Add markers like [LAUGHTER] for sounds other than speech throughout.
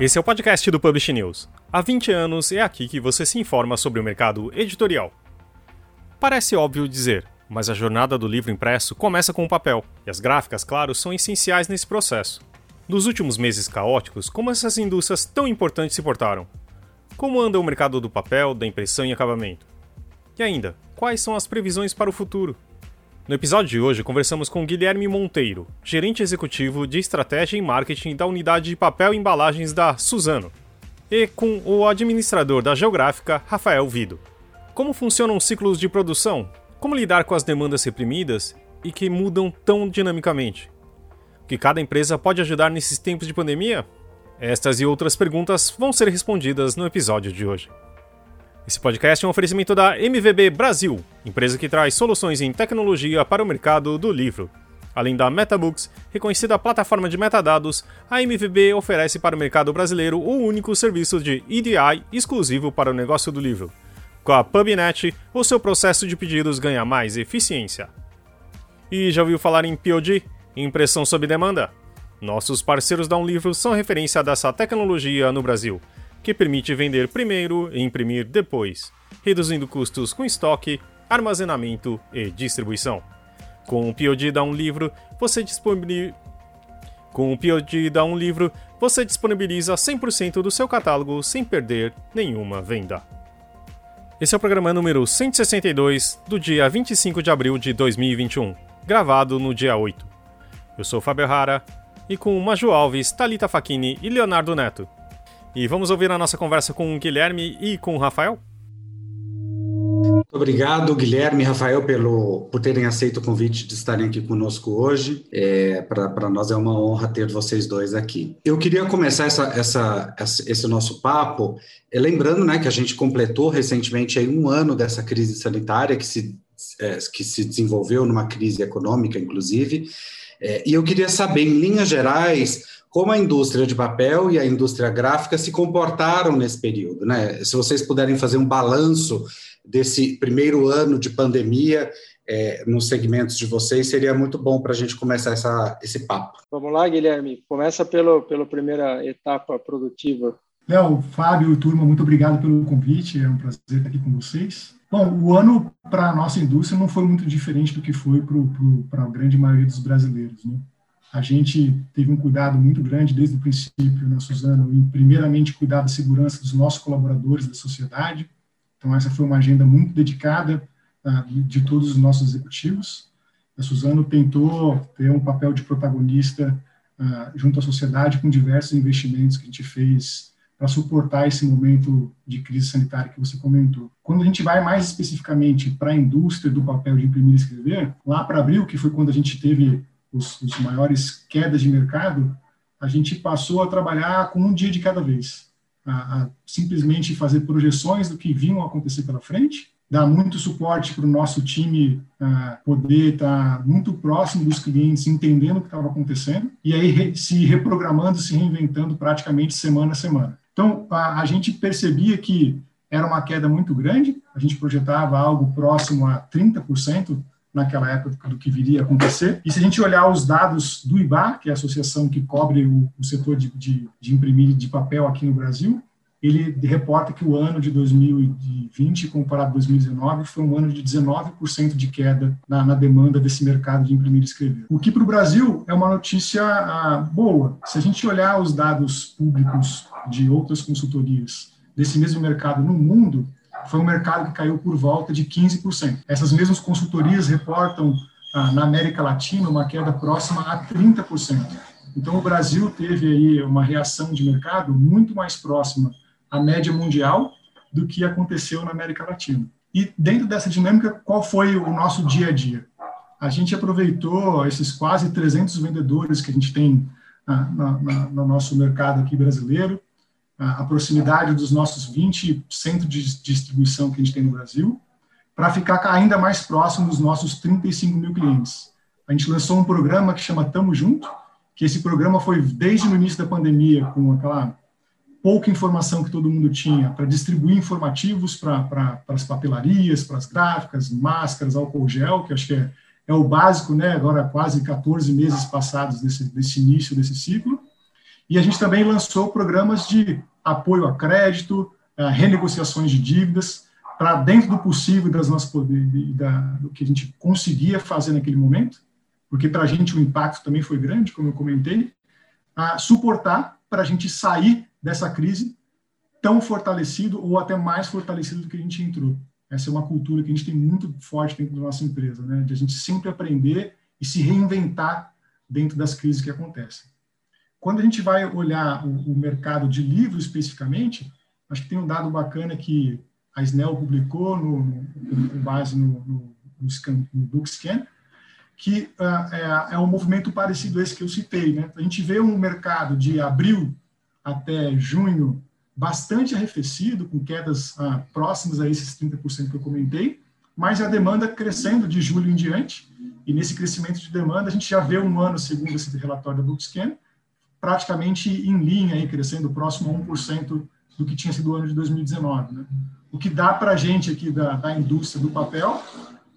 Esse é o podcast do Publish News. Há 20 anos é aqui que você se informa sobre o mercado editorial. Parece óbvio dizer, mas a jornada do livro impresso começa com o papel, e as gráficas, claro, são essenciais nesse processo. Nos últimos meses caóticos, como essas indústrias tão importantes se portaram? Como anda o mercado do papel, da impressão e acabamento? E ainda, quais são as previsões para o futuro? No episódio de hoje, conversamos com Guilherme Monteiro, gerente executivo de estratégia e marketing da unidade de papel e embalagens da Suzano, e com o administrador da Geográfica, Rafael Vido. Como funcionam os ciclos de produção? Como lidar com as demandas reprimidas e que mudam tão dinamicamente? Que cada empresa pode ajudar nesses tempos de pandemia? Estas e outras perguntas vão ser respondidas no episódio de hoje. Esse podcast é um oferecimento da MVB Brasil, empresa que traz soluções em tecnologia para o mercado do livro. Além da MetaBooks, reconhecida plataforma de metadados, a MVB oferece para o mercado brasileiro o único serviço de EDI exclusivo para o negócio do livro. Com a PubNet, o seu processo de pedidos ganha mais eficiência. E já ouviu falar em POD? Impressão sob demanda? Nossos parceiros da Um Livro são referência dessa tecnologia no Brasil que permite vender primeiro e imprimir depois, reduzindo custos com estoque, armazenamento e distribuição. Com o POD da um livro, você disponibiliza com o POD da um livro, você disponibiliza 100% do seu catálogo sem perder nenhuma venda. Esse é o programa número 162 do dia 25 de abril de 2021, gravado no dia 8. Eu sou Fábio Rara e com Maju Alves, Talita Facchini e Leonardo Neto. E vamos ouvir a nossa conversa com o Guilherme e com o Rafael? Muito obrigado, Guilherme e Rafael, pelo, por terem aceito o convite de estarem aqui conosco hoje. É, Para nós é uma honra ter vocês dois aqui. Eu queria começar essa, essa, esse nosso papo é, lembrando né, que a gente completou recentemente aí, um ano dessa crise sanitária que se, é, que se desenvolveu numa crise econômica, inclusive. É, e eu queria saber, em linhas gerais, como a indústria de papel e a indústria gráfica se comportaram nesse período, né? Se vocês puderem fazer um balanço desse primeiro ano de pandemia é, nos segmentos de vocês, seria muito bom para a gente começar essa, esse papo. Vamos lá, Guilherme. Começa pelo, pela primeira etapa produtiva. Léo, Fábio turma, muito obrigado pelo convite. É um prazer estar aqui com vocês. Bom, o ano para a nossa indústria não foi muito diferente do que foi para a grande maioria dos brasileiros. Né? A gente teve um cuidado muito grande desde o princípio na Suzano, em primeiramente cuidar da segurança dos nossos colaboradores da sociedade. Então essa foi uma agenda muito dedicada uh, de todos os nossos executivos. A Suzano tentou ter um papel de protagonista uh, junto à sociedade com diversos investimentos que a gente fez para suportar esse momento de crise sanitária que você comentou. Quando a gente vai mais especificamente para a indústria do papel de imprimir e escrever, lá para abril, que foi quando a gente teve os, os maiores quedas de mercado, a gente passou a trabalhar com um dia de cada vez, a, a simplesmente fazer projeções do que vinham acontecer pela frente, dar muito suporte para o nosso time uh, poder estar muito próximo dos clientes, entendendo o que estava acontecendo, e aí re, se reprogramando, se reinventando praticamente semana a semana. Então, a, a, gente percebia que era uma queda muito grande, a gente projetava algo próximo a 30% naquela época do que viria a acontecer. E se a gente olhar os dados do IBA, que é a associação que cobre o, o setor de, de, de, imprimir de papel aqui no Brasil, ele reporta que o ano de 2020, comparado a 2019, foi um ano de 19% de queda na, na, demanda desse mercado de imprimir e escrever. O que para o Brasil é uma notícia ah, boa. Se a gente olhar os dados públicos de outras consultorias desse mesmo mercado no mundo, foi um mercado que caiu por volta de 15%. Essas mesmas consultorias reportam ah, na América Latina uma queda próxima a 30%. Então, o Brasil teve aí uma reação de mercado muito mais próxima à média mundial do que aconteceu na América Latina. E dentro dessa dinâmica, qual foi o nosso dia a dia? A gente aproveitou esses quase 300 vendedores que a gente tem na, na, no nosso mercado aqui brasileiro a proximidade dos nossos 20 centros de distribuição que a gente tem no Brasil, para ficar ainda mais próximo dos nossos 35 mil clientes. A gente lançou um programa que chama Tamo Junto, que esse programa foi desde o início da pandemia, com aquela pouca informação que todo mundo tinha para distribuir informativos para pra, as papelarias, para as gráficas, máscaras, álcool gel, que acho que é, é o básico, né? Agora quase 14 meses passados desse, desse início desse ciclo. E a gente também lançou programas de apoio a crédito, a renegociações de dívidas, para dentro do possível das nossas da, do que a gente conseguia fazer naquele momento, porque para a gente o impacto também foi grande, como eu comentei, a suportar para a gente sair dessa crise tão fortalecido ou até mais fortalecido do que a gente entrou. Essa é uma cultura que a gente tem muito forte dentro da nossa empresa, né? de a gente sempre aprender e se reinventar dentro das crises que acontecem. Quando a gente vai olhar o, o mercado de livros especificamente, acho que tem um dado bacana que a Snell publicou no, no, com base no, no, no, scan, no Bookscan, que uh, é, é, um movimento parecido a esse que eu citei. Né? A gente vê um mercado de abril até junho bastante arrefecido, com quedas uh, próximas a esses 30% que eu comentei, mas a demanda crescendo de julho em diante, e nesse crescimento de demanda a gente já vê um ano, segundo esse relatório da Bookscan, praticamente em linha, aí, crescendo próximo a 1% do que tinha sido o ano de 2019. Né? O que dá para a gente aqui da, da indústria do papel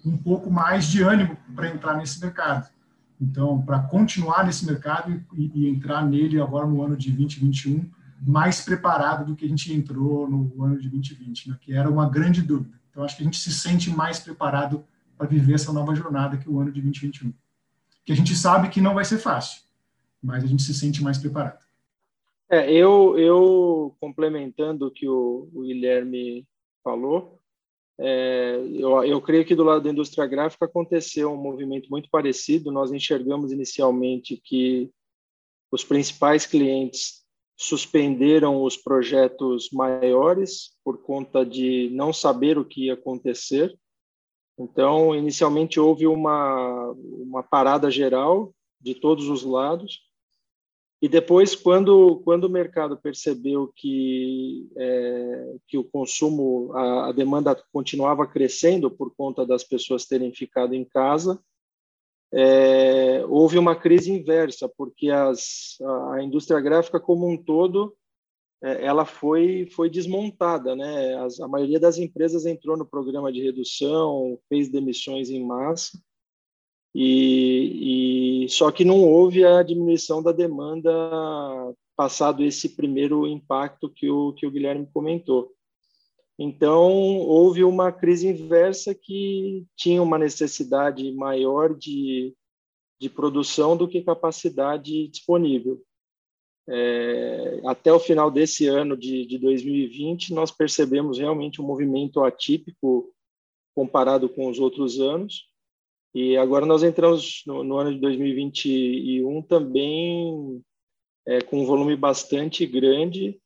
um pouco mais de ânimo para entrar nesse mercado. Então, para continuar nesse mercado e, e, entrar nele agora no ano de 2021 mais preparado do que a gente entrou no ano de 2020, né? que era uma grande dúvida. Então, acho que a gente se sente mais preparado para viver essa nova jornada que o ano de 2021. Que a gente sabe que não vai ser fácil, mas a gente se sente mais preparado. É, eu, eu complementando o que o, o Guilherme falou, é, eu, eu creio que do lado da indústria gráfica aconteceu um movimento muito parecido. Nós enxergamos inicialmente que os principais clientes suspenderam os projetos maiores por conta de não saber o que ia acontecer. Então, inicialmente houve uma, uma parada geral de todos os lados, e depois, quando, quando o mercado percebeu que, é, que o consumo, a, a, demanda continuava crescendo por conta das pessoas terem ficado em casa, é, houve uma crise inversa, porque as, a, a indústria gráfica como um todo é, ela foi, foi desmontada. Né? As, a maioria das empresas entrou no programa de redução, fez demissões em massa, e, e, só que não houve a diminuição da demanda passado esse primeiro impacto que o que o Guilherme comentou. Então houve uma crise inversa que tinha uma necessidade maior de de produção do que capacidade disponível. É, até o final desse ano de, de 2020, nós percebemos realmente um movimento atípico comparado com os outros anos, e agora nós entramos no, no ano de 2021 também é, com um volume bastante grande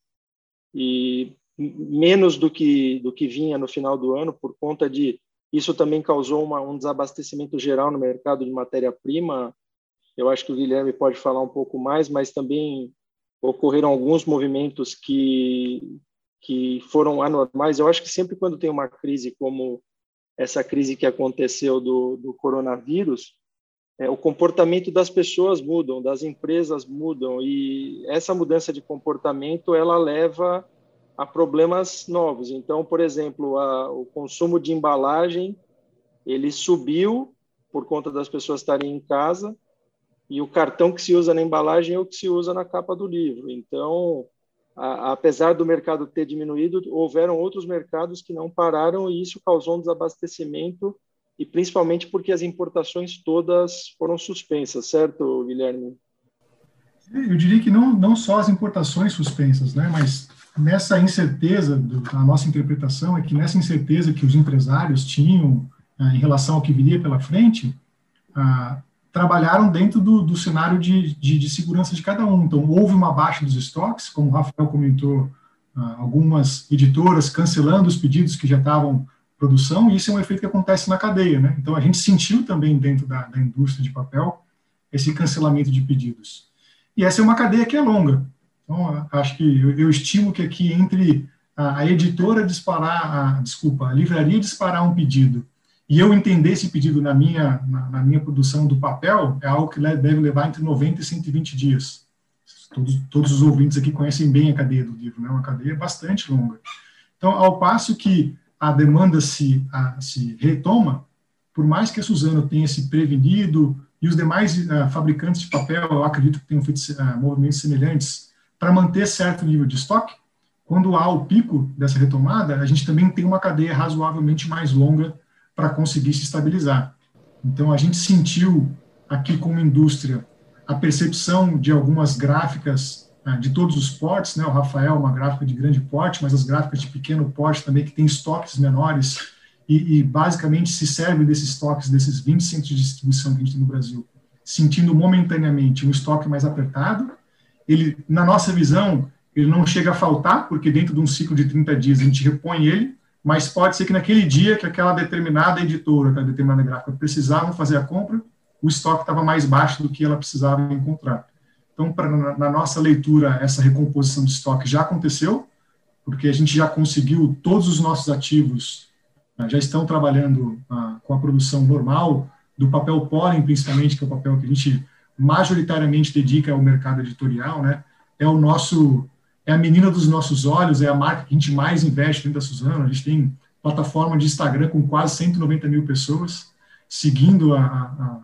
e menos do que do que vinha no final do ano por conta de isso também causou uma, um desabastecimento geral no mercado de matéria-prima. Eu acho que o Guilherme pode falar um pouco mais, mas também ocorreram alguns movimentos que que foram anormais. Eu acho que sempre quando tem uma crise como essa crise que aconteceu do, do coronavírus, é, o comportamento das pessoas mudam, das empresas mudam e essa mudança de comportamento ela leva a problemas novos. Então, por exemplo, a, o consumo de embalagem ele subiu por conta das pessoas estarem em casa e o cartão que se usa na embalagem é o que se usa na capa do livro. Então, apesar do mercado ter diminuído, houveram outros mercados que não pararam e isso causou um desabastecimento e principalmente porque as importações todas foram suspensas, certo, Guilherme? Eu diria que não, não só as importações suspensas, né, mas nessa incerteza, a nossa interpretação é que nessa incerteza que os empresários tinham ah, em relação ao que viria pela frente, ah, trabalharam dentro do, do cenário de, de, de, segurança de cada um. Então, houve uma baixa dos estoques, como o Rafael comentou, ah, algumas editoras cancelando os pedidos que já estavam em produção, e isso é um efeito que acontece na cadeia. Né? Então, a gente sentiu também dentro da, da indústria de papel esse cancelamento de pedidos. E essa é uma cadeia que é longa. Então, acho que eu, eu estimo que aqui entre a, a editora disparar, a, desculpa, a livraria disparar um pedido e eu entender esse pedido na minha, na, na, minha produção do papel é algo que deve levar entre 90 e 120 dias. todos, todos os ouvintes aqui conhecem bem a cadeia do livro, né? Uma cadeia bastante longa. Então, ao passo que a demanda se, a, se retoma, por mais que a Suzano tenha se prevenido e os demais uh, fabricantes de papel, eu acredito que tenham feito uh, movimentos semelhantes para manter certo nível de estoque, quando há o pico dessa retomada, a gente também tem uma cadeia razoavelmente mais longa para conseguir se estabilizar. Então, a gente sentiu aqui como indústria a percepção de algumas gráficas né, de todos os portes, né? O Rafael, uma gráfica de grande porte, mas as gráficas de pequeno porte também que tem estoques menores e, e basicamente se serve desses estoques desses 20 centros de distribuição que a gente tem no Brasil, sentindo momentaneamente um estoque mais apertado. Ele, na nossa visão, ele não chega a faltar, porque dentro de um ciclo de 30 dias a gente repõe ele, mas pode ser que naquele dia que aquela determinada editora, aquela determinada gráfica precisavam fazer a compra, o estoque estava mais baixo do que ela precisava encontrar. Então, pra, na, na nossa leitura, essa recomposição de estoque já aconteceu, porque a gente já conseguiu, todos os nossos ativos né, já estão trabalhando ah, com a produção normal, do papel pólen, principalmente, que é o papel que a gente majoritariamente dedica ao mercado editorial, né? É o nosso, é a menina dos nossos olhos, é a marca que a gente mais investe dentro da Suzano. A gente tem plataforma de Instagram com quase 190 mil pessoas seguindo a, a,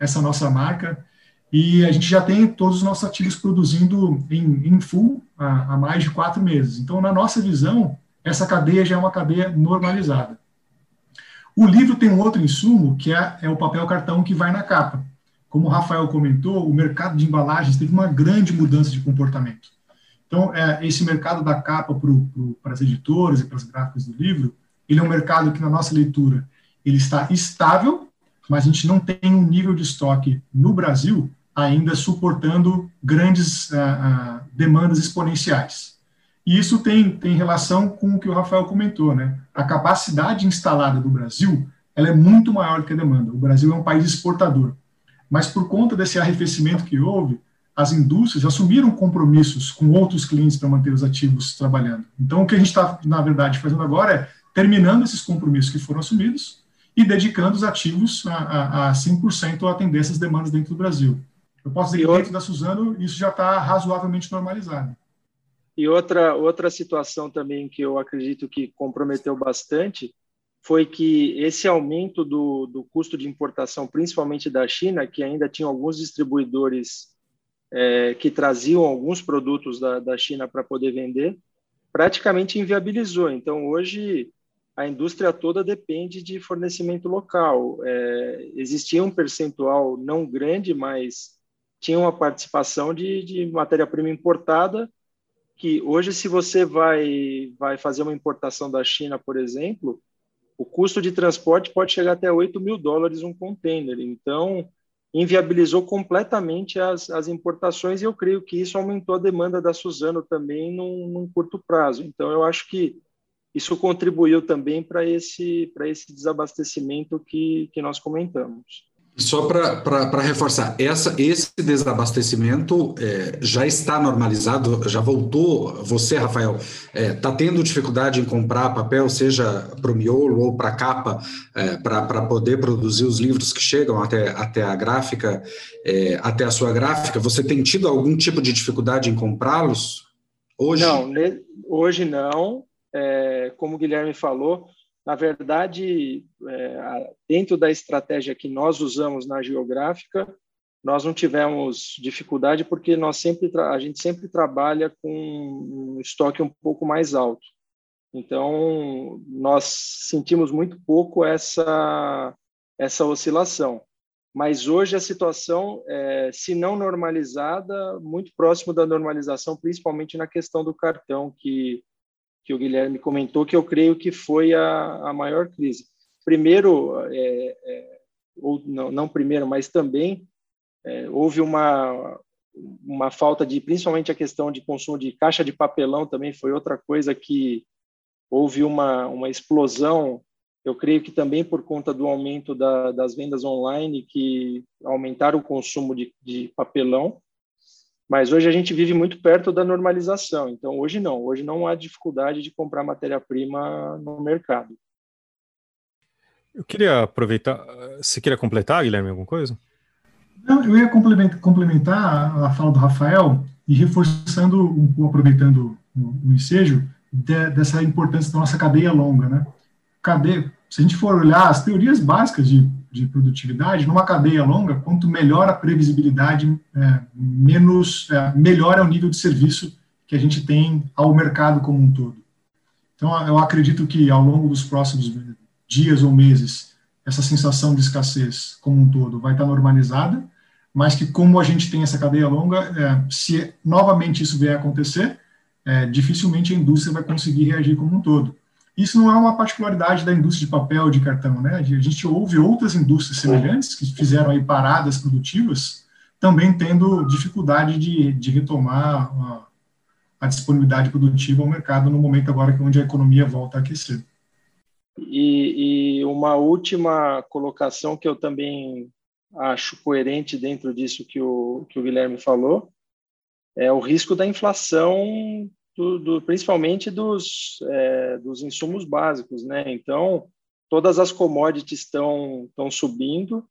essa nossa marca. E a gente já tem todos os nossos ativos produzindo em, em full há, há mais de quatro meses. Então, na nossa visão, essa cadeia já é uma cadeia normalizada. O livro tem um outro insumo, que é, é, o papel cartão que vai na capa. Como o Rafael comentou, o mercado de embalagens teve uma grande mudança de comportamento. Então, é, esse mercado da capa para as editoras e para as gráficas do livro, ele é um mercado que, na nossa leitura, ele está estável, mas a gente não tem um nível de estoque no Brasil ainda suportando grandes uh, uh, demandas exponenciais. E isso tem, tem relação com o que o Rafael comentou, né? A capacidade instalada do Brasil ela é muito maior do que a demanda. O Brasil é um país exportador. Mas por conta desse arrefecimento que houve, as indústrias assumiram compromissos com outros clientes para manter os ativos trabalhando. Então, o que a gente está, na verdade, fazendo agora é terminando esses compromissos que foram assumidos e dedicando os ativos a, a, a 100% a atender essas demandas dentro do Brasil. Eu posso dizer que dentro da Suzano isso já está razoavelmente normalizado. E outra, outra situação também que eu acredito que comprometeu bastante foi que esse aumento do, do custo de importação, principalmente da China, que ainda tinha alguns distribuidores é, que traziam alguns produtos da, da China para poder vender, praticamente inviabilizou. Então, hoje, a indústria toda depende de fornecimento local. É, existia um percentual não grande, mas tinha uma participação de, de matéria-prima importada, que hoje, se você vai, vai fazer uma importação da China, por exemplo, o custo de transporte pode chegar até 8 mil dólares um container. Então, inviabilizou completamente as, as importações e eu creio que isso aumentou a demanda da Suzano também num, num curto prazo. Então, eu acho que isso contribuiu também para esse, esse desabastecimento que, que nós comentamos. Só para reforçar, essa, esse desabastecimento é, já está normalizado, já voltou. Você, Rafael, está é, tá tendo dificuldade em comprar papel, seja para o miolo ou para a capa, é, para poder produzir os livros que chegam até, até a gráfica, é, até a sua gráfica? Você tem tido algum tipo de dificuldade em comprá-los hoje? Não, hoje não é, como o Guilherme falou, na verdade, é, dentro da estratégia que nós usamos na geográfica, nós não tivemos dificuldade porque nós sempre a gente sempre trabalha com um estoque um pouco mais alto. Então, nós sentimos muito pouco essa essa oscilação. Mas hoje a situação, é, se não normalizada, muito próximo da normalização, principalmente na questão do cartão, que que o Guilherme comentou, que eu creio que foi a, a maior crise. Primeiro, é, é, ou não, não, primeiro, mas também é, houve uma, uma falta de, principalmente a questão de consumo de caixa de papelão também foi outra coisa que houve uma, uma explosão, eu creio que também por conta do aumento da, das vendas online, que aumentaram o consumo de, de papelão, mas hoje a gente vive muito perto da normalização. Então, hoje não. Hoje não há dificuldade de comprar matéria-prima no mercado. Eu queria aproveitar. Você queria completar, Guilherme, alguma coisa? Não, eu ia complementar a fala do Rafael e reforçando, um pouco, aproveitando o ensejo, de, dessa importância da nossa cadeia longa. Né? Cadeia, se a gente for olhar as teorias básicas de, de produtividade, numa cadeia longa, quanto melhor a previsibilidade, é, menos é, melhor é o nível de serviço que a gente tem ao mercado como um todo. Então, eu acredito que ao longo dos próximos dias ou meses, essa sensação de escassez como um todo vai estar normalizada, mas que como a gente tem essa cadeia longa, é, se novamente isso vier a acontecer, é, dificilmente a indústria vai conseguir reagir como um todo. Isso não é uma particularidade da indústria de papel de cartão, né? A gente ouve outras indústrias semelhantes que fizeram aí paradas produtivas, também tendo dificuldade de, de retomar a, a disponibilidade produtiva ao mercado no momento agora que onde a economia volta a aquecer. E, e, uma última colocação que eu também acho coerente dentro disso que o, que o Guilherme falou é o risco da inflação, do, do, principalmente dos, é, dos insumos básicos. Né? Então, todas as commodities estão, subindo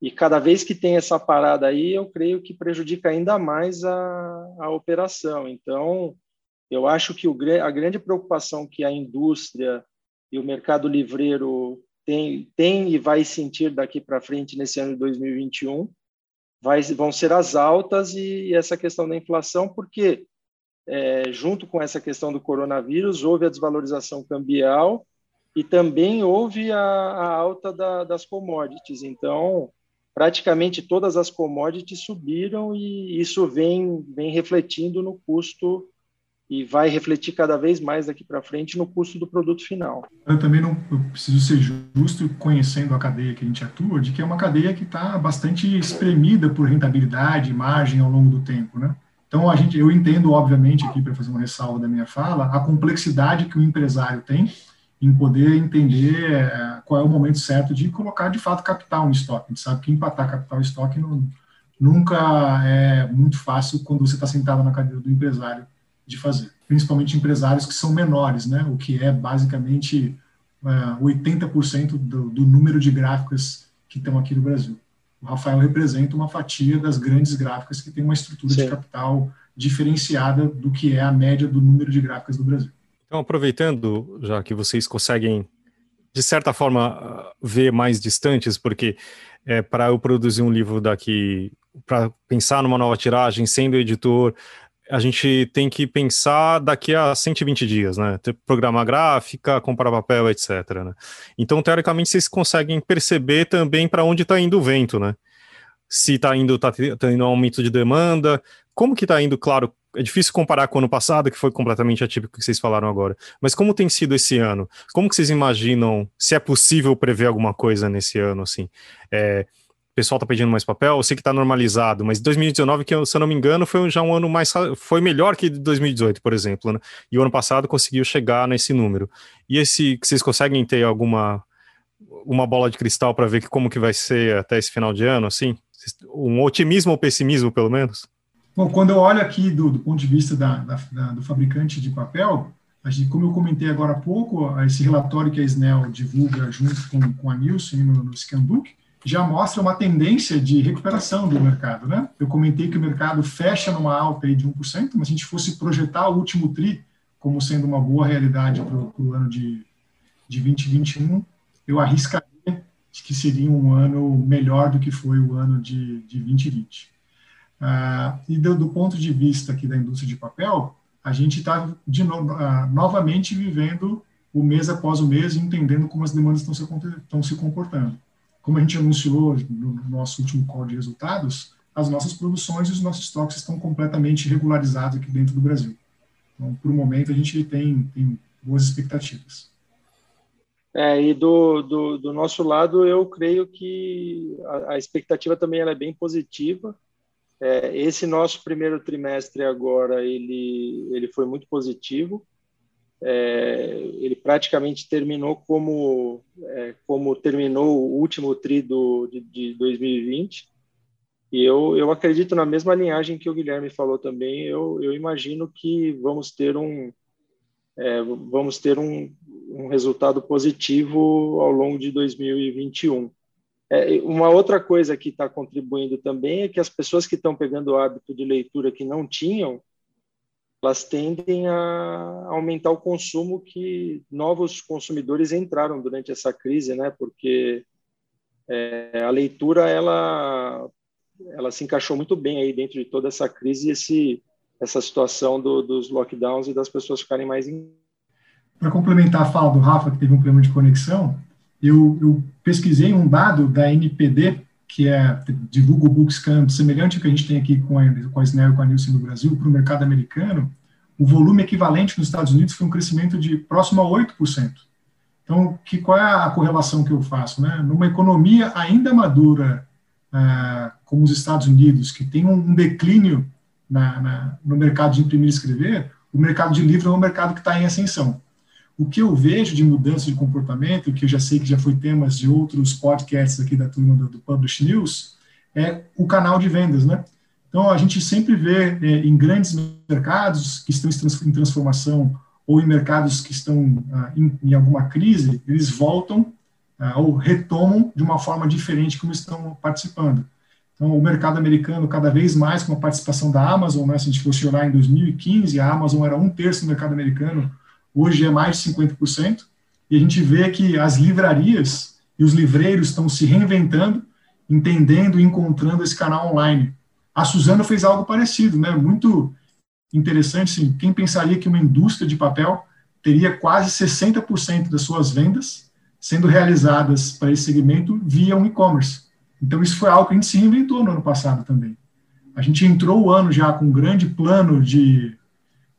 e cada vez que tem essa parada aí, eu creio que prejudica ainda mais a, a operação. Então, eu acho que o, a grande preocupação que a indústria e o mercado livreiro tem, tem e vai sentir daqui para frente nesse ano de 2021 vai, vão ser as altas e, e essa questão da inflação, porque é, junto com essa questão do coronavírus houve a desvalorização cambial e também houve a, a alta da, das commodities. Então, praticamente todas as commodities subiram e isso vem, vem refletindo no custo e vai refletir cada vez mais daqui para frente no custo do produto final. Eu também não eu preciso ser justo, conhecendo a cadeia que a gente atua, de que é uma cadeia que está bastante espremida por rentabilidade, margem ao longo do tempo, né? Então, a gente, eu entendo, obviamente, aqui para fazer uma ressalva da minha fala, a complexidade que o empresário tem em poder entender é, qual é o momento certo de colocar de fato capital no estoque. A gente sabe que empatar capital em estoque não, nunca é muito fácil quando você está sentado na cadeira do empresário de fazer, principalmente empresários que são menores, né? O que é basicamente é, 80% do, do número de gráficas que estão aqui no Brasil. O Rafael representa uma fatia das grandes gráficas que tem uma estrutura Sim. de capital diferenciada do que é a média do número de gráficas do Brasil. Então, aproveitando, já que vocês conseguem, de certa forma, ver mais distantes, porque é, para eu produzir um livro daqui, para pensar numa nova tiragem, sendo editor, a gente tem que pensar daqui a 120 dias, né? Programar gráfica, comprar papel, etc. Né? Então, teoricamente, vocês conseguem perceber também para onde está indo o vento, né? Se está indo, tá, tá indo um aumento de demanda, como que está indo, claro, é difícil comparar com o ano passado, que foi completamente atípico que vocês falaram agora. Mas como tem sido esse ano? Como que vocês imaginam, se é possível prever alguma coisa nesse ano, assim? É, pessoal está pedindo mais papel, eu sei que está normalizado, mas 2019, que se eu não me engano, foi já um ano mais foi melhor que 2018, por exemplo, né? E o ano passado conseguiu chegar nesse número. E esse que vocês conseguem ter alguma uma bola de cristal para ver que como que vai ser até esse final de ano, assim? Um otimismo ou pessimismo, pelo menos? Bom, quando eu olho aqui do, do ponto de vista da, da, da, do fabricante de papel, gente, como eu comentei agora há pouco, esse relatório que a Snell divulga junto com, com a Nielsen no, no Scanbook, já mostra uma tendência de recuperação do mercado. Né? Eu comentei que o mercado fecha numa alta aí de 1%, mas se a gente fosse projetar o último TRI como sendo uma boa realidade para o ano de, de 2021, eu arriscaria que seria um ano melhor do que foi o ano de, de 2020. Ah, e do, do, ponto de vista aqui da indústria de papel, a gente está no, ah, novamente vivendo o mês após o mês, entendendo como as demandas estão se, estão se comportando. Como a gente anunciou no, no nosso último call de resultados, as nossas produções e os nossos estoques estão completamente regularizados aqui dentro do Brasil. Então, por um momento, a gente tem, tem boas expectativas. É, e do, do, do, nosso lado, eu creio que a, a expectativa também é bem positiva. É, esse nosso primeiro trimestre agora ele ele foi muito positivo. É, ele praticamente terminou como é, como terminou o último tri do, de, de 2020. E eu, eu acredito na mesma linhagem que o Guilherme falou também. Eu, eu imagino que vamos ter um é, vamos ter um, um resultado positivo ao longo de 2021. É, uma outra coisa que está contribuindo também é que as pessoas que estão pegando o hábito de leitura que não tinham, elas tendem a aumentar o consumo que novos consumidores entraram durante essa crise, né? Porque é, a leitura ela ela se encaixou muito bem aí dentro de toda essa crise, esse essa situação do, dos lockdowns e das pessoas ficarem mais em para complementar a fala do Rafa, que teve um problema de conexão, eu, eu pesquisei um dado da NPD, que é divulga o Bookscan, semelhante ao que a gente tem aqui com a, com a Snell e com a Nielsen no Brasil, para o mercado americano, o volume equivalente nos Estados Unidos foi um crescimento de próximo a 8%. Então, que, qual é a correlação que eu faço? Né? Numa economia ainda madura, ah, como os Estados Unidos, que tem um, um declínio na, na, no mercado de imprimir e escrever, o mercado de livro é um mercado que está em ascensão. O que eu vejo de mudança de comportamento, que eu já sei que já foi temas de outros podcasts aqui da turma do, do Publish News, é o canal de vendas, né? Então, a gente sempre vê é, em grandes mercados que estão em transformação ou em mercados que estão ah, em, em, alguma crise, eles voltam ah, ou retomam de uma forma diferente como estão participando. Então, o mercado americano, cada vez mais com a participação da Amazon, né, se a gente fosse olhar em 2015, a Amazon era um terço do mercado americano, hoje é mais de 50%, e a gente vê que as livrarias e os livreiros estão se reinventando, entendendo e encontrando esse canal online. A Suzano fez algo parecido, né? Muito interessante, assim, quem pensaria que uma indústria de papel teria quase 60% das suas vendas sendo realizadas para esse segmento via um e-commerce. Então, isso foi algo que a gente se reinventou no ano passado também. A gente entrou o ano já com um grande plano de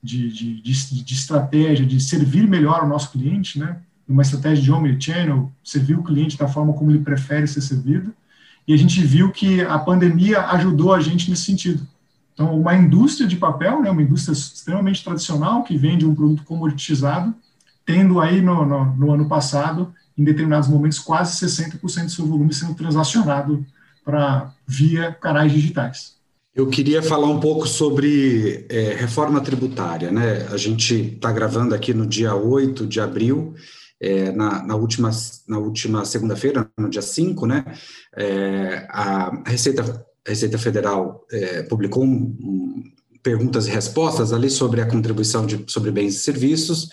de, de, de, de estratégia, de servir melhor o nosso cliente, né? Uma estratégia de omnichannel, servir o cliente da forma como ele prefere ser servido. E a gente viu que a pandemia ajudou a gente nesse sentido. Então, uma indústria de papel, né, uma indústria extremamente tradicional, que vende um produto comoditizado, tendo aí no, no, no ano passado, em determinados momentos, quase 60% do seu volume sendo transacionado para via canais digitais. Eu queria falar um pouco sobre é, reforma tributária. Né? A gente está gravando aqui no dia 8 de abril, é, na, na, última, na última segunda-feira, no dia 5, né? É, a Receita, a Receita Federal é, publicou um, um, perguntas e respostas ali sobre a contribuição de, sobre bens e serviços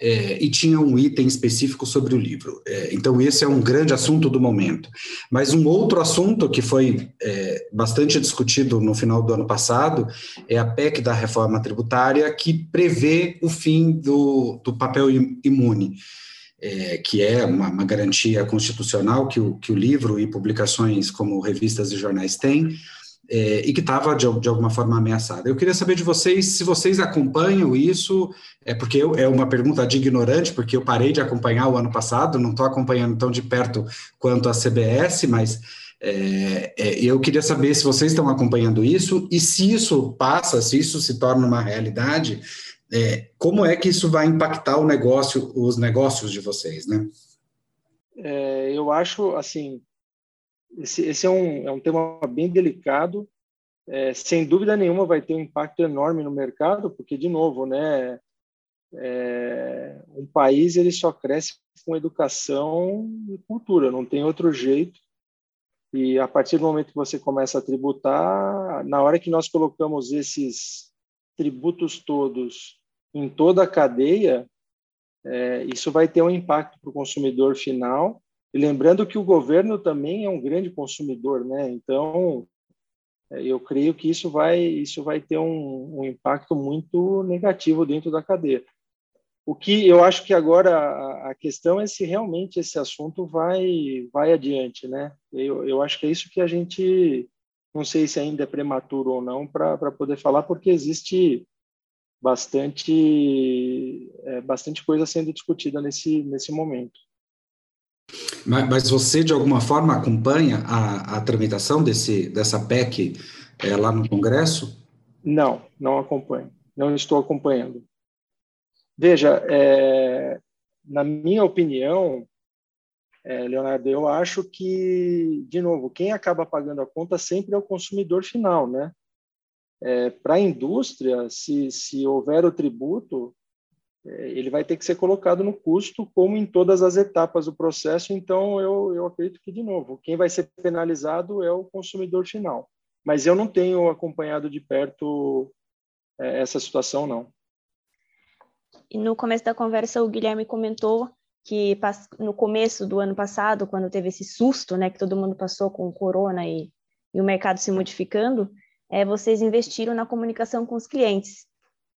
é, e tinha um item específico sobre o livro. É, então, esse é um grande assunto do momento. Mas um outro assunto que foi é, bastante discutido no final do ano passado é a PEC da reforma tributária, que prevê o fim do, do papel imune. É, que é uma, uma, garantia constitucional que o, que o livro e publicações como revistas e jornais têm, é, e que estava de, de, alguma forma ameaçada. Eu queria saber de vocês se vocês acompanham isso, é porque eu, é uma pergunta de ignorante, porque eu parei de acompanhar o ano passado, não estou acompanhando tão de perto quanto a CBS, mas é, é, eu queria saber se vocês estão acompanhando isso e se isso passa, se isso se torna uma realidade, é, como é que isso vai impactar o negócio, os negócios de vocês, né? É, eu acho assim esse, esse é, um, é um tema bem delicado. É, sem dúvida nenhuma vai ter um impacto enorme no mercado, porque, de novo, né, é, um país ele só cresce com educação e cultura, não tem outro jeito. E a partir do momento que você começa a tributar, na hora que nós colocamos esses tributos todos em toda a cadeia, é, isso vai ter um impacto para o consumidor final e lembrando que o governo também é um grande consumidor, né? Então, é, eu creio que isso vai, isso vai ter um, um impacto muito negativo dentro da cadeia. O que eu acho que agora a, questão é se realmente esse assunto vai, vai adiante, né? Eu, eu acho que é isso que a gente, não sei se ainda é prematuro ou não, para poder falar, porque existe bastante, é, bastante coisa sendo discutida nesse, nesse momento. Mas, mas você, de alguma forma, acompanha a, a tramitação desse, dessa PEC é, lá no Congresso? Não, não acompanho. Não estou acompanhando. Veja, é, na minha opinião, é, Leonardo, eu acho que, de novo, quem acaba pagando a conta sempre é o consumidor final, né? É, Para a indústria, se, se houver o tributo, ele vai ter que ser colocado no custo, como em todas as etapas do processo. Então, eu, eu acredito que, de novo, quem vai ser penalizado é o consumidor final. Mas eu não tenho acompanhado de perto é, essa situação, não. No começo da conversa, o Guilherme comentou que no começo do ano passado, quando teve esse susto, né, que todo mundo passou com o corona e, e o mercado se modificando, é, vocês investiram na comunicação com os clientes.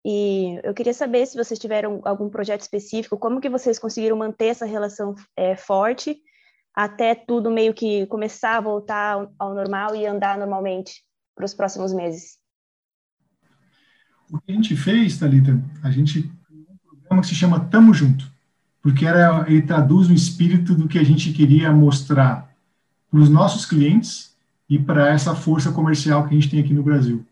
E eu queria saber se vocês tiveram algum projeto específico, como que vocês conseguiram manter essa relação é, forte até tudo meio que começar a voltar ao, normal e andar normalmente para os próximos meses? O que a gente fez, Thalita, a gente um programa que se chama Tamo Junto, porque era, ele traduz o espírito do que a gente queria mostrar para os nossos clientes e para essa força comercial que a gente tem aqui no Brasil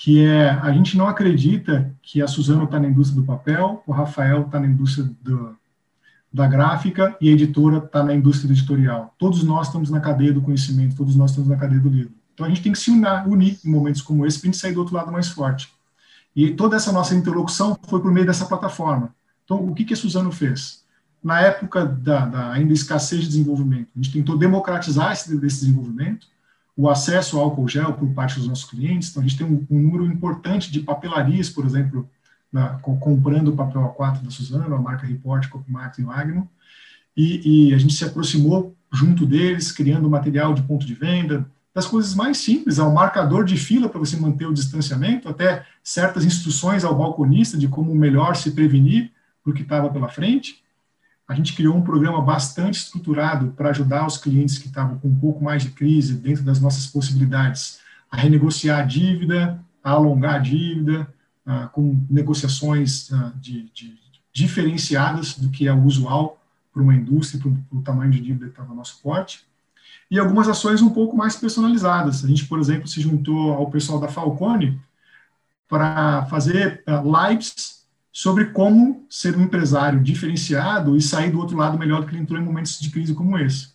que é a gente não acredita que a Suzana está na indústria do papel, o Rafael está na indústria do, da gráfica e a editora está na indústria editorial. Todos nós estamos na cadeia do conhecimento, todos nós estamos na cadeia do livro. Então a gente tem que se unir, unir em momentos como esse para a gente sair do outro lado mais forte. E toda essa nossa interlocução foi por meio dessa plataforma. Então o que, que a Suzano fez? Na época da, da ainda escassez de desenvolvimento, a gente tentou democratizar esse, esse desenvolvimento, o acesso ao álcool gel por parte dos nossos clientes. Então, a gente tem um, um número importante de papelarias, por exemplo, na, comprando o papel A4 da Suzano, a marca Report, Copmark e Magnum, e, e, a gente se aproximou junto deles, criando material de ponto de venda, das coisas mais simples, ao marcador de fila para você manter o distanciamento, até certas instruções ao balconista de como melhor se prevenir do que estava pela frente a gente criou um programa bastante estruturado para ajudar os clientes que estavam com um pouco mais de crise, dentro das nossas possibilidades, a renegociar a dívida, a alongar a dívida, ah, com negociações ah, de, de, diferenciadas do que é o usual para uma indústria, para o tamanho de dívida que estava no nosso porte, e algumas ações um pouco mais personalizadas. A gente, por exemplo, se juntou ao pessoal da Falcone para fazer uh, lives sobre como ser um empresário diferenciado e sair do outro lado melhor do que ele entrou em momentos de crise como esse.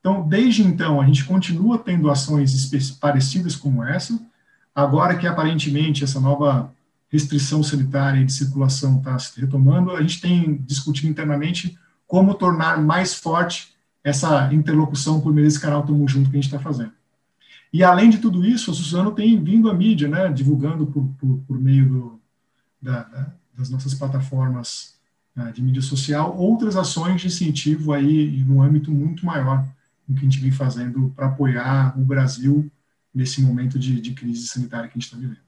Então, desde então, a gente continua tendo ações parecidas como essa. Agora que aparentemente essa nova restrição sanitária e de circulação está se retomando, a gente tem discutido internamente como tornar mais forte essa interlocução por meio desse canal Tamo Junto que a gente está fazendo. E além de tudo isso, a Suzano tem vindo à mídia, né, divulgando por, por, por meio do, da, da das nossas plataformas uh, de mídia social, outras ações de incentivo aí no âmbito muito maior do que a gente vem fazendo para apoiar o Brasil nesse momento de, de crise sanitária que a gente está vivendo.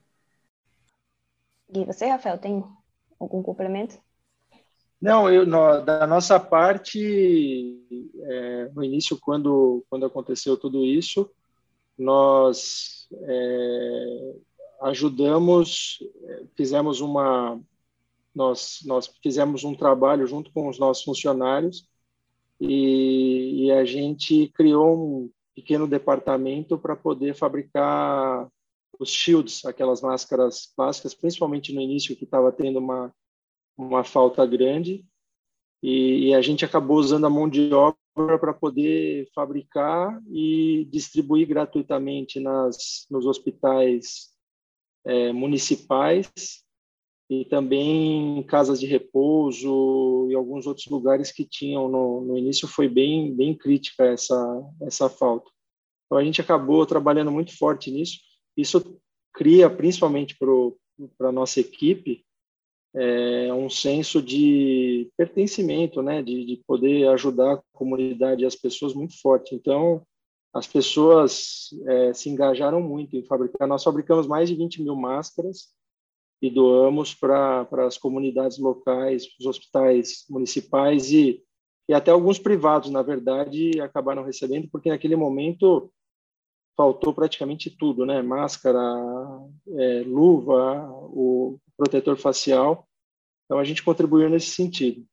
E você, Rafael, tem algum complemento? Não, eu, no, da nossa parte, é, no início, quando, quando aconteceu tudo isso, nós é, ajudamos, é, fizemos uma, nós, nós fizemos um trabalho junto com os nossos funcionários e, e a gente criou um pequeno departamento para poder fabricar os shields, aquelas máscaras plásticas, principalmente no início que estava tendo uma, uma falta grande, e, e, a gente acabou usando a mão de obra para poder fabricar e distribuir gratuitamente nas, nos hospitais é, municipais e também casas de repouso e alguns outros lugares que tinham no, no início foi bem bem crítica essa essa falta. Então a gente acabou trabalhando muito forte nisso. Isso cria principalmente para a nossa equipe é, um senso de pertencimento, né, de, de poder ajudar a comunidade e as pessoas muito forte. Então as pessoas é, se engajaram muito em fabricar. Nós fabricamos mais de 20 mil máscaras e doamos para as comunidades locais, os hospitais municipais e, e até alguns privados, na verdade, acabaram recebendo, porque naquele momento faltou praticamente tudo, né? Máscara, é, luva, o protetor facial. Então a gente contribuiu nesse sentido.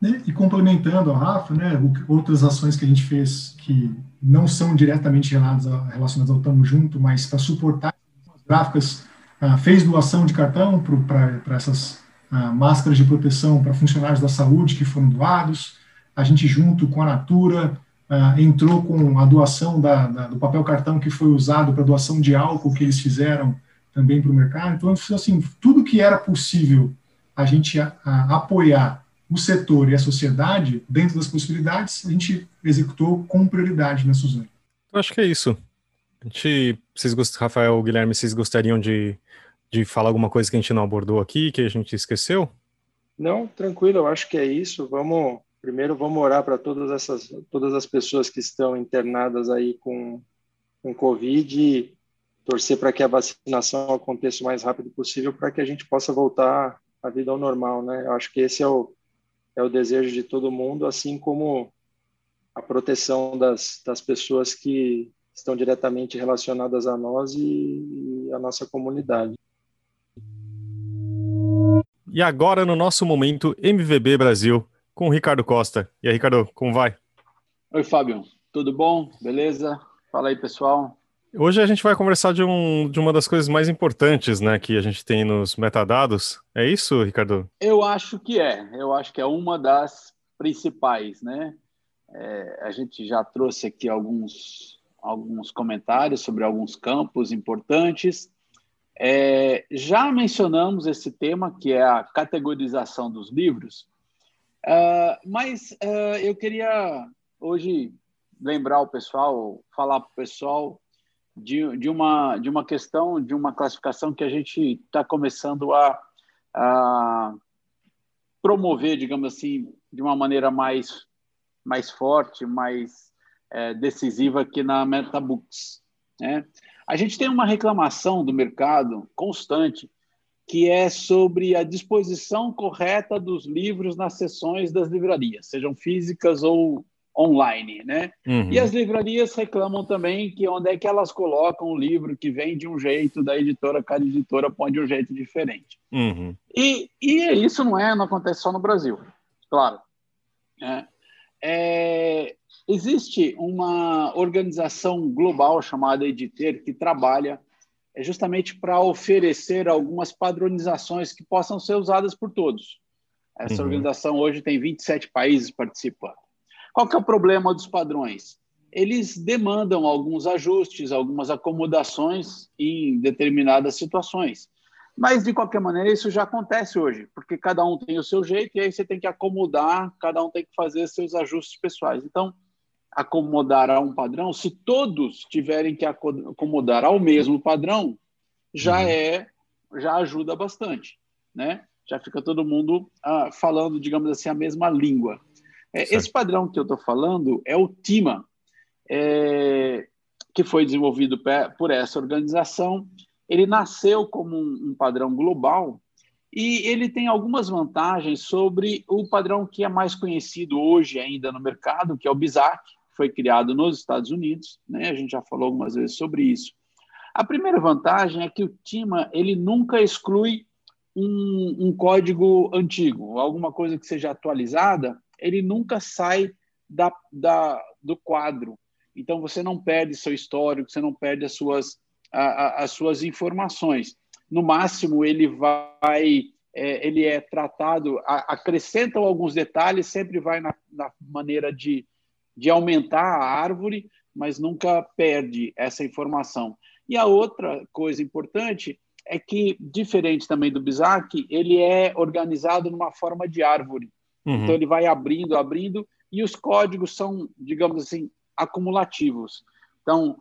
Né, e complementando a Rafa, né, outras ações que a gente fez que não são diretamente relacionadas ao Tamo Junto, mas para suportar as gráficas ah, fez doação de cartão para essas uh, máscaras de proteção para funcionários da saúde que foram doados. A gente, junto com a Natura, uh, entrou com a doação da, da, do papel cartão que foi usado para doação de álcool que eles fizeram também para o mercado. Então, assim, tudo que era possível a gente a, a apoiar o setor e a sociedade dentro das possibilidades, a gente executou com prioridade, né, Suzane? Eu acho que é isso. A gente, vocês. Rafael, Guilherme, vocês gostariam de, de falar alguma coisa que a gente não abordou aqui, que a gente esqueceu? Não, tranquilo, eu acho que é isso. Vamos primeiro vamos orar para todas essas todas as pessoas que estão internadas aí com com Covid e torcer para que a vacinação aconteça o mais rápido possível para que a gente possa voltar à vida ao normal, né? Eu acho que esse é o é o desejo de todo mundo, assim como a proteção das, das pessoas que estão diretamente relacionadas a nós e, e a nossa comunidade. E agora, no nosso momento MVB Brasil, com o Ricardo Costa. E aí, Ricardo, como vai? Oi, Fábio. Tudo bom? Beleza? Fala aí, pessoal. Hoje a gente vai conversar de, um, de uma das coisas mais importantes né, que a gente tem nos metadados. É isso, Ricardo? Eu acho que é. Eu acho que é uma das principais, né? É, a gente já trouxe aqui alguns, alguns comentários sobre alguns campos importantes. É, já mencionamos esse tema, que é a categorização dos livros, uh, mas uh, eu queria hoje lembrar o pessoal, falar para o pessoal de, de, uma, de uma questão, de uma classificação que a gente está começando a, a promover, digamos assim, de uma maneira mais, mais forte, mais é, decisiva aqui na MetaBooks. Né? A gente tem uma reclamação do mercado constante que é sobre a disposição correta dos livros nas sessões das livrarias, sejam físicas ou online, né? Uhum. E as livrarias reclamam também que onde é que elas colocam o livro que vem de um jeito da editora, cada editora põe de um jeito diferente. Uhum. E, e isso não é, não acontece só no Brasil, claro. É, é, Existe uma organização global chamada Editer que trabalha é justamente para oferecer algumas padronizações que possam ser usadas por todos. Essa uhum. organização hoje tem 27 países participando. Qual que é o problema dos padrões? Eles demandam alguns ajustes, algumas acomodações em determinadas situações. Mas, de qualquer maneira, isso já acontece hoje, porque cada um tem o seu jeito e aí você tem que acomodar, cada um tem que fazer seus ajustes pessoais. Então, acomodar a um padrão, se todos tiverem que acomodar ao mesmo padrão, já uhum. é, já ajuda bastante, né? Já fica todo mundo ah, falando, digamos assim, a mesma língua. É, esse padrão que eu estou falando é o TIMA, é, que foi desenvolvido por essa organização. Ele nasceu como um, um padrão global e ele tem algumas vantagens sobre o padrão que é mais conhecido hoje ainda no mercado, que é o BISAC, foi criado nos Estados Unidos, né? A gente já falou algumas vezes sobre isso. A primeira vantagem é que o TIMA ele nunca exclui um, um código antigo, alguma coisa que seja atualizada, ele nunca sai da, da, do quadro. Então você não perde seu histórico, você não perde as suas, a, a, as suas informações. No máximo ele vai é, ele é tratado, acrescentam alguns detalhes, sempre vai na, na maneira de de aumentar a árvore, mas nunca perde essa informação. E a outra coisa importante é que, diferente também do BISAC, ele é organizado numa forma de árvore. Uhum. Então, ele vai abrindo, abrindo, e os códigos são, digamos assim, acumulativos. Então,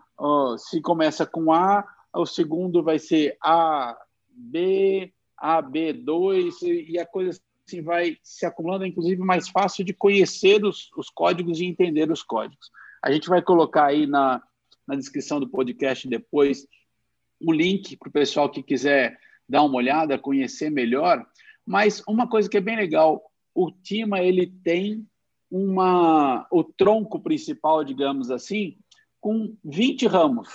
se começa com A, o segundo vai ser A, B, AB2, e a coisa assim vai se acumulando, é inclusive mais fácil de conhecer os, os códigos e entender os códigos. A gente vai colocar aí na, na descrição do podcast depois um link para o pessoal que quiser dar uma olhada, conhecer melhor. Mas uma coisa que é bem legal, o Tima ele tem uma o tronco principal, digamos assim, com 20 ramos.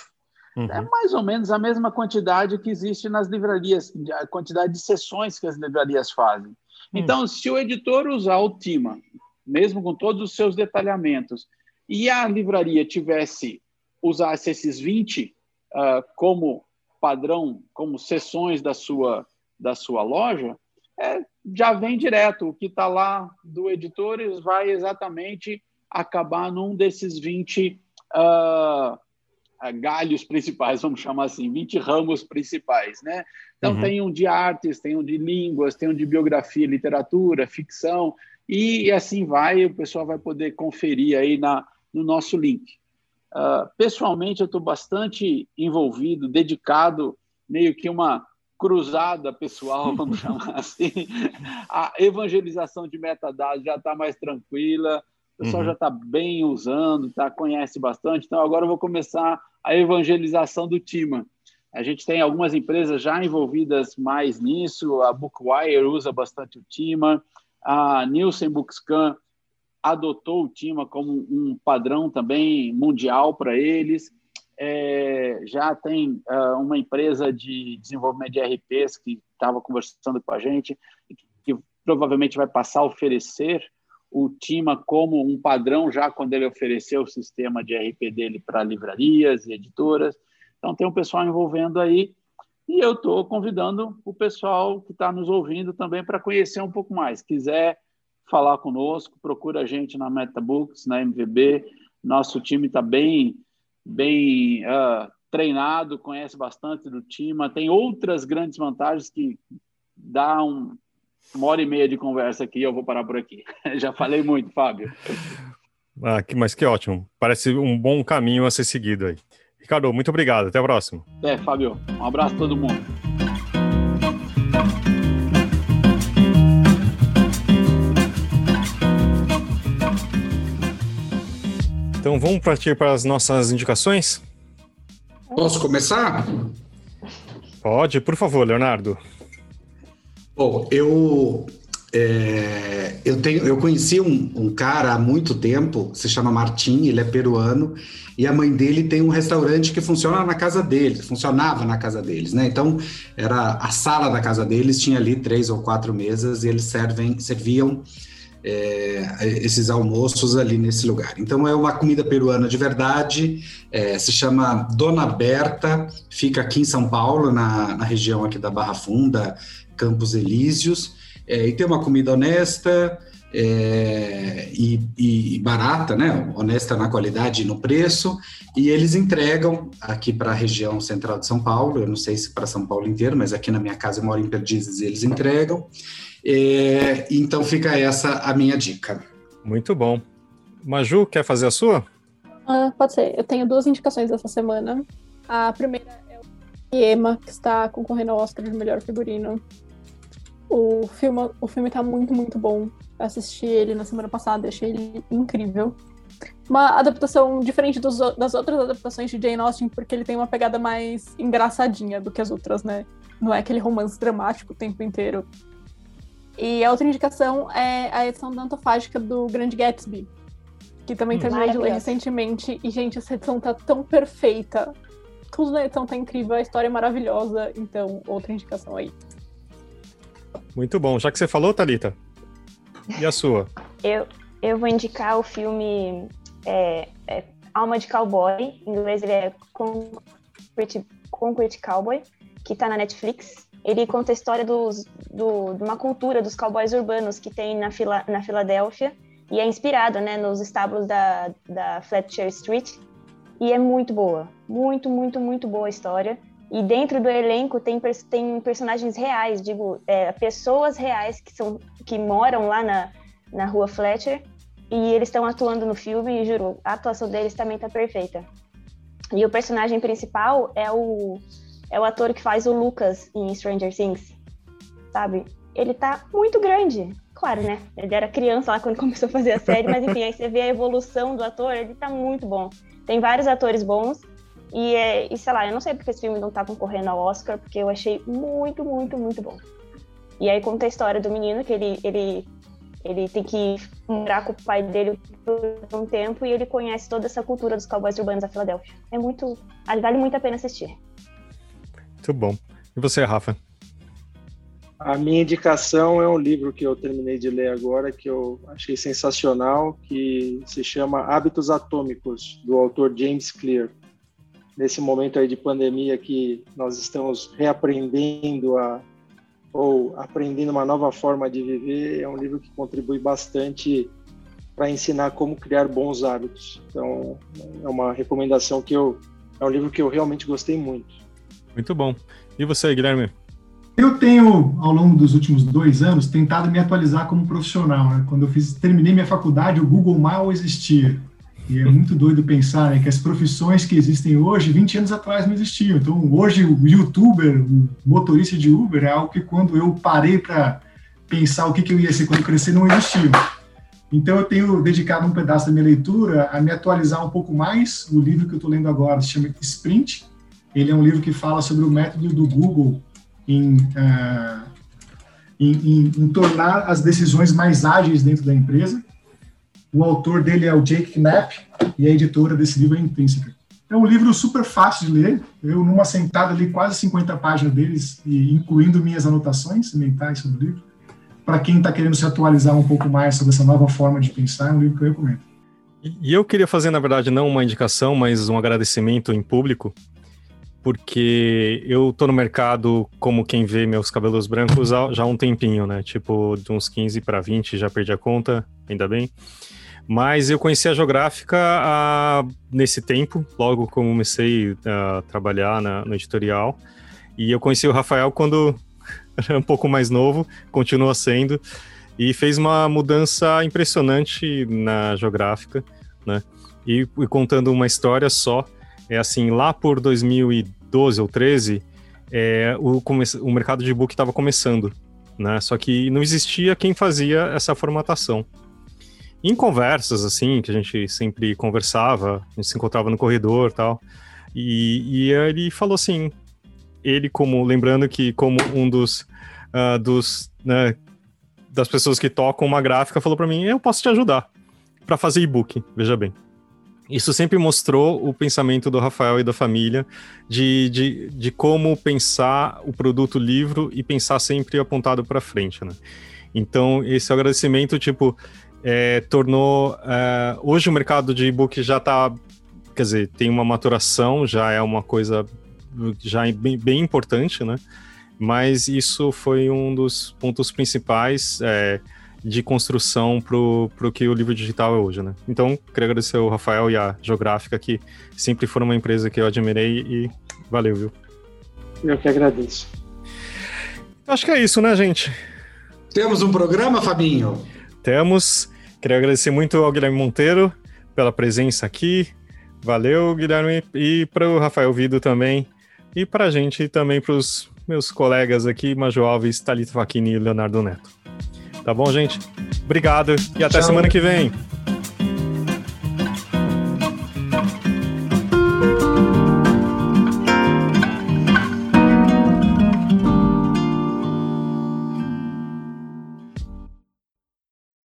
Uhum. É mais ou menos a mesma quantidade que existe nas livrarias, a quantidade de sessões que as livrarias fazem. Hum. Então, se o editor usar o TIMA, mesmo com todos os seus detalhamentos, e a livraria tivesse usasse esses 20 uh, ah, como padrão, como sessões da sua, da sua loja, é, já vem direto. O que está lá do editor vai exatamente acabar num desses 20 uh, galhos principais, vamos chamar assim, 20 ramos principais, né? Então uhum. tem um de artes, tem um de línguas, tem um de biografia, literatura, ficção, e assim vai, o pessoal vai poder conferir aí na, no nosso link. Uh, pessoalmente, eu estou bastante envolvido, dedicado, meio que uma cruzada pessoal, vamos chamar assim. [LAUGHS] A evangelização de metadados já está mais tranquila, o pessoal uhum. já está bem usando, tá, conhece bastante. Então, agora eu vou começar a evangelização do Tima. A gente tem algumas empresas já envolvidas mais nisso, a Bookwire usa bastante o Tima, a Nielsen Bookscan adotou o Tima como um padrão também mundial para eles. É, já tem uh, uma empresa de desenvolvimento de RPs que estava conversando com a gente, que provavelmente vai passar a oferecer o Tima como um padrão já quando ele ofereceu o sistema de RP dele para livrarias e editoras. Então tem um pessoal envolvendo aí e eu estou convidando o pessoal que está nos ouvindo também para conhecer um pouco mais. Quiser falar conosco, procura a gente na MetaBooks, na MVB. Nosso time está bem, bem uh, treinado, conhece bastante do time. Tem outras grandes vantagens que dá um, uma hora e meia de conversa aqui, eu vou parar por aqui. [LAUGHS] Já falei muito, Fábio. Ah, que, mas que ótimo. Parece um bom caminho a ser seguido aí. Ricardo, muito obrigado. Até a próxima. É, Fábio. Um abraço a todo mundo. Então vamos partir para as nossas indicações? Posso começar? Pode, por favor, Leonardo. Bom, eu é, eu tenho, eu conheci um, um, cara há muito tempo, se chama Martim, ele é peruano e a mãe dele tem um restaurante que funciona na casa deles, funcionava na casa deles, né? Então era a sala da casa deles tinha ali três ou quatro mesas e eles servem, serviam é, esses almoços ali nesse lugar. Então é uma comida peruana de verdade, é, se chama Dona Berta, fica aqui em São Paulo, na, na região aqui da Barra Funda, Campos Elíseos, é, e tem uma comida honesta é, e, e, barata, né? honesta na qualidade e no preço, e eles entregam aqui para a região central de São Paulo, eu não sei se para São Paulo inteiro, mas aqui na minha casa eu moro em Perdizes e eles entregam, é, então fica essa a minha dica. Muito bom. Maju, quer fazer a sua? Ah, pode ser. Eu tenho duas indicações essa semana. A primeira é o Ema, que está concorrendo ao Oscar de melhor figurino. O filme, o filme tá muito, muito bom. Eu assisti ele na semana passada e achei ele incrível. Uma adaptação diferente dos, das outras adaptações de Jane Austen, porque ele tem uma pegada mais engraçadinha do que as outras, né? Não é aquele romance dramático o tempo inteiro. E a outra indicação é a edição dantofágica do Grande Gatsby, que também hum, terminei de ler recentemente. E, gente, essa edição tá tão perfeita. Tudo na edição tá incrível, a história é maravilhosa. Então, outra indicação aí. Muito bom. Já que você falou, Talita, e a sua? eu, eu vou indicar o filme é, é, Alma de Cowboy. Em inglês ele é Concrete, Concrete Cowboy, que está na Netflix. Ele conta a história dos, do, de uma cultura dos cowboys urbanos que tem na, Fila, na Filadélfia e é inspirado né, nos estábulos da, da Fletcher Street. E é muito boa. Muito, muito, muito boa a história. E dentro do elenco tem, tem personagens reais, digo, é, pessoas reais que, são, que moram lá na, na rua Fletcher e eles estão atuando no filme e juro, a atuação deles também está perfeita. E o personagem principal é o, é o ator que faz o Lucas em Stranger Things, sabe? Ele tá muito grande, claro, né? Ele era criança lá quando [LAUGHS] começou a fazer a série, mas enfim, aí você vê a evolução do ator, ele tá muito bom. Tem vários atores bons e, é, e sei lá, eu não sei porque esse filme não tá concorrendo ao Oscar, porque eu achei muito, muito, muito bom. E aí conta a história do menino, que ele, ele, ele tem que morar com o pai dele por um tempo e ele conhece toda essa cultura dos cowboys urbanos da Filadélfia. É muito. Vale muito a pena assistir. Muito bom. E você, Rafa? A minha indicação é um livro que eu terminei de ler agora, que eu achei sensacional, que se chama Hábitos Atômicos, do autor James Clear nesse momento aí de pandemia que nós estamos reaprendendo a ou aprendendo uma nova forma de viver, é um livro que contribui bastante para ensinar como criar bons hábitos. Então, é uma recomendação que eu é um livro que eu realmente gostei muito. Muito bom. E você, Guilherme? Eu tenho, ao longo dos últimos dois anos, tentado me atualizar como profissional. Né? Quando eu fiz, terminei minha faculdade, o Google mal existia. E é muito doido pensar né, que as profissões que existem hoje, 20 anos atrás, não existiam. Então, hoje, o youtuber, o motorista de Uber, é algo que quando eu parei para pensar o que, que eu ia ser quando crescer, não existia. Então, eu tenho dedicado um pedaço da minha leitura a me atualizar um pouco mais. O livro que eu estou lendo agora se chama Sprint. Ele é um livro que fala sobre o método do Google em, uh, em, em, em tornar as decisões mais ágeis dentro da empresa. O autor dele é o Jake Knapp e a editora desse livro é Intrínseca. É um livro super fácil de ler. Eu, numa sentada, li quase 50 páginas deles, e incluindo minhas anotações mentais sobre o livro. Para quem está querendo se atualizar um pouco mais sobre essa nova forma de pensar, é um livro que eu recomendo. E eu queria fazer, na verdade, não uma indicação, mas um agradecimento em público, porque eu tô no mercado como quem vê meus cabelos brancos já há um tempinho, né? Tipo, de uns 15 para 20, já perdi a conta, ainda bem. Mas eu conheci a Geográfica ah, nesse tempo, logo que comecei a trabalhar na, no editorial. E eu conheci o Rafael quando [LAUGHS] era um pouco mais novo, continua sendo, e fez uma mudança impressionante na Geográfica, né? E, e contando uma história só, é assim, lá por 2012 ou 13, é, o, o mercado de e-book estava começando, né? Só que não existia quem fazia essa formatação em conversas, assim, que a gente sempre conversava, a gente se encontrava no corredor tal, e, e ele falou assim, ele como, lembrando que como um dos, uh, dos né, das pessoas que tocam uma gráfica, falou para mim, eu posso te ajudar para fazer e-book, veja bem. Isso sempre mostrou o pensamento do Rafael e da família de, de, de como pensar o produto livro e pensar sempre apontado para frente, né? Então, esse agradecimento, tipo, é, tornou. É, hoje o mercado de e-book já está. Quer dizer, tem uma maturação, já é uma coisa já bem, bem importante, né? Mas isso foi um dos pontos principais é, de construção para o que o livro digital é hoje, né? Então, queria agradecer ao Rafael e a Geográfica, que sempre foram uma empresa que eu admirei e valeu, viu? Eu que agradeço. Acho que é isso, né, gente? Temos um programa, Fabinho? Temos. Queria agradecer muito ao Guilherme Monteiro pela presença aqui. Valeu, Guilherme, e para o Rafael Vido também. E para a gente também para os meus colegas aqui, Majo Alves, Thalita Facchini e Leonardo Neto. Tá bom, gente? Obrigado e até Tchau. semana que vem.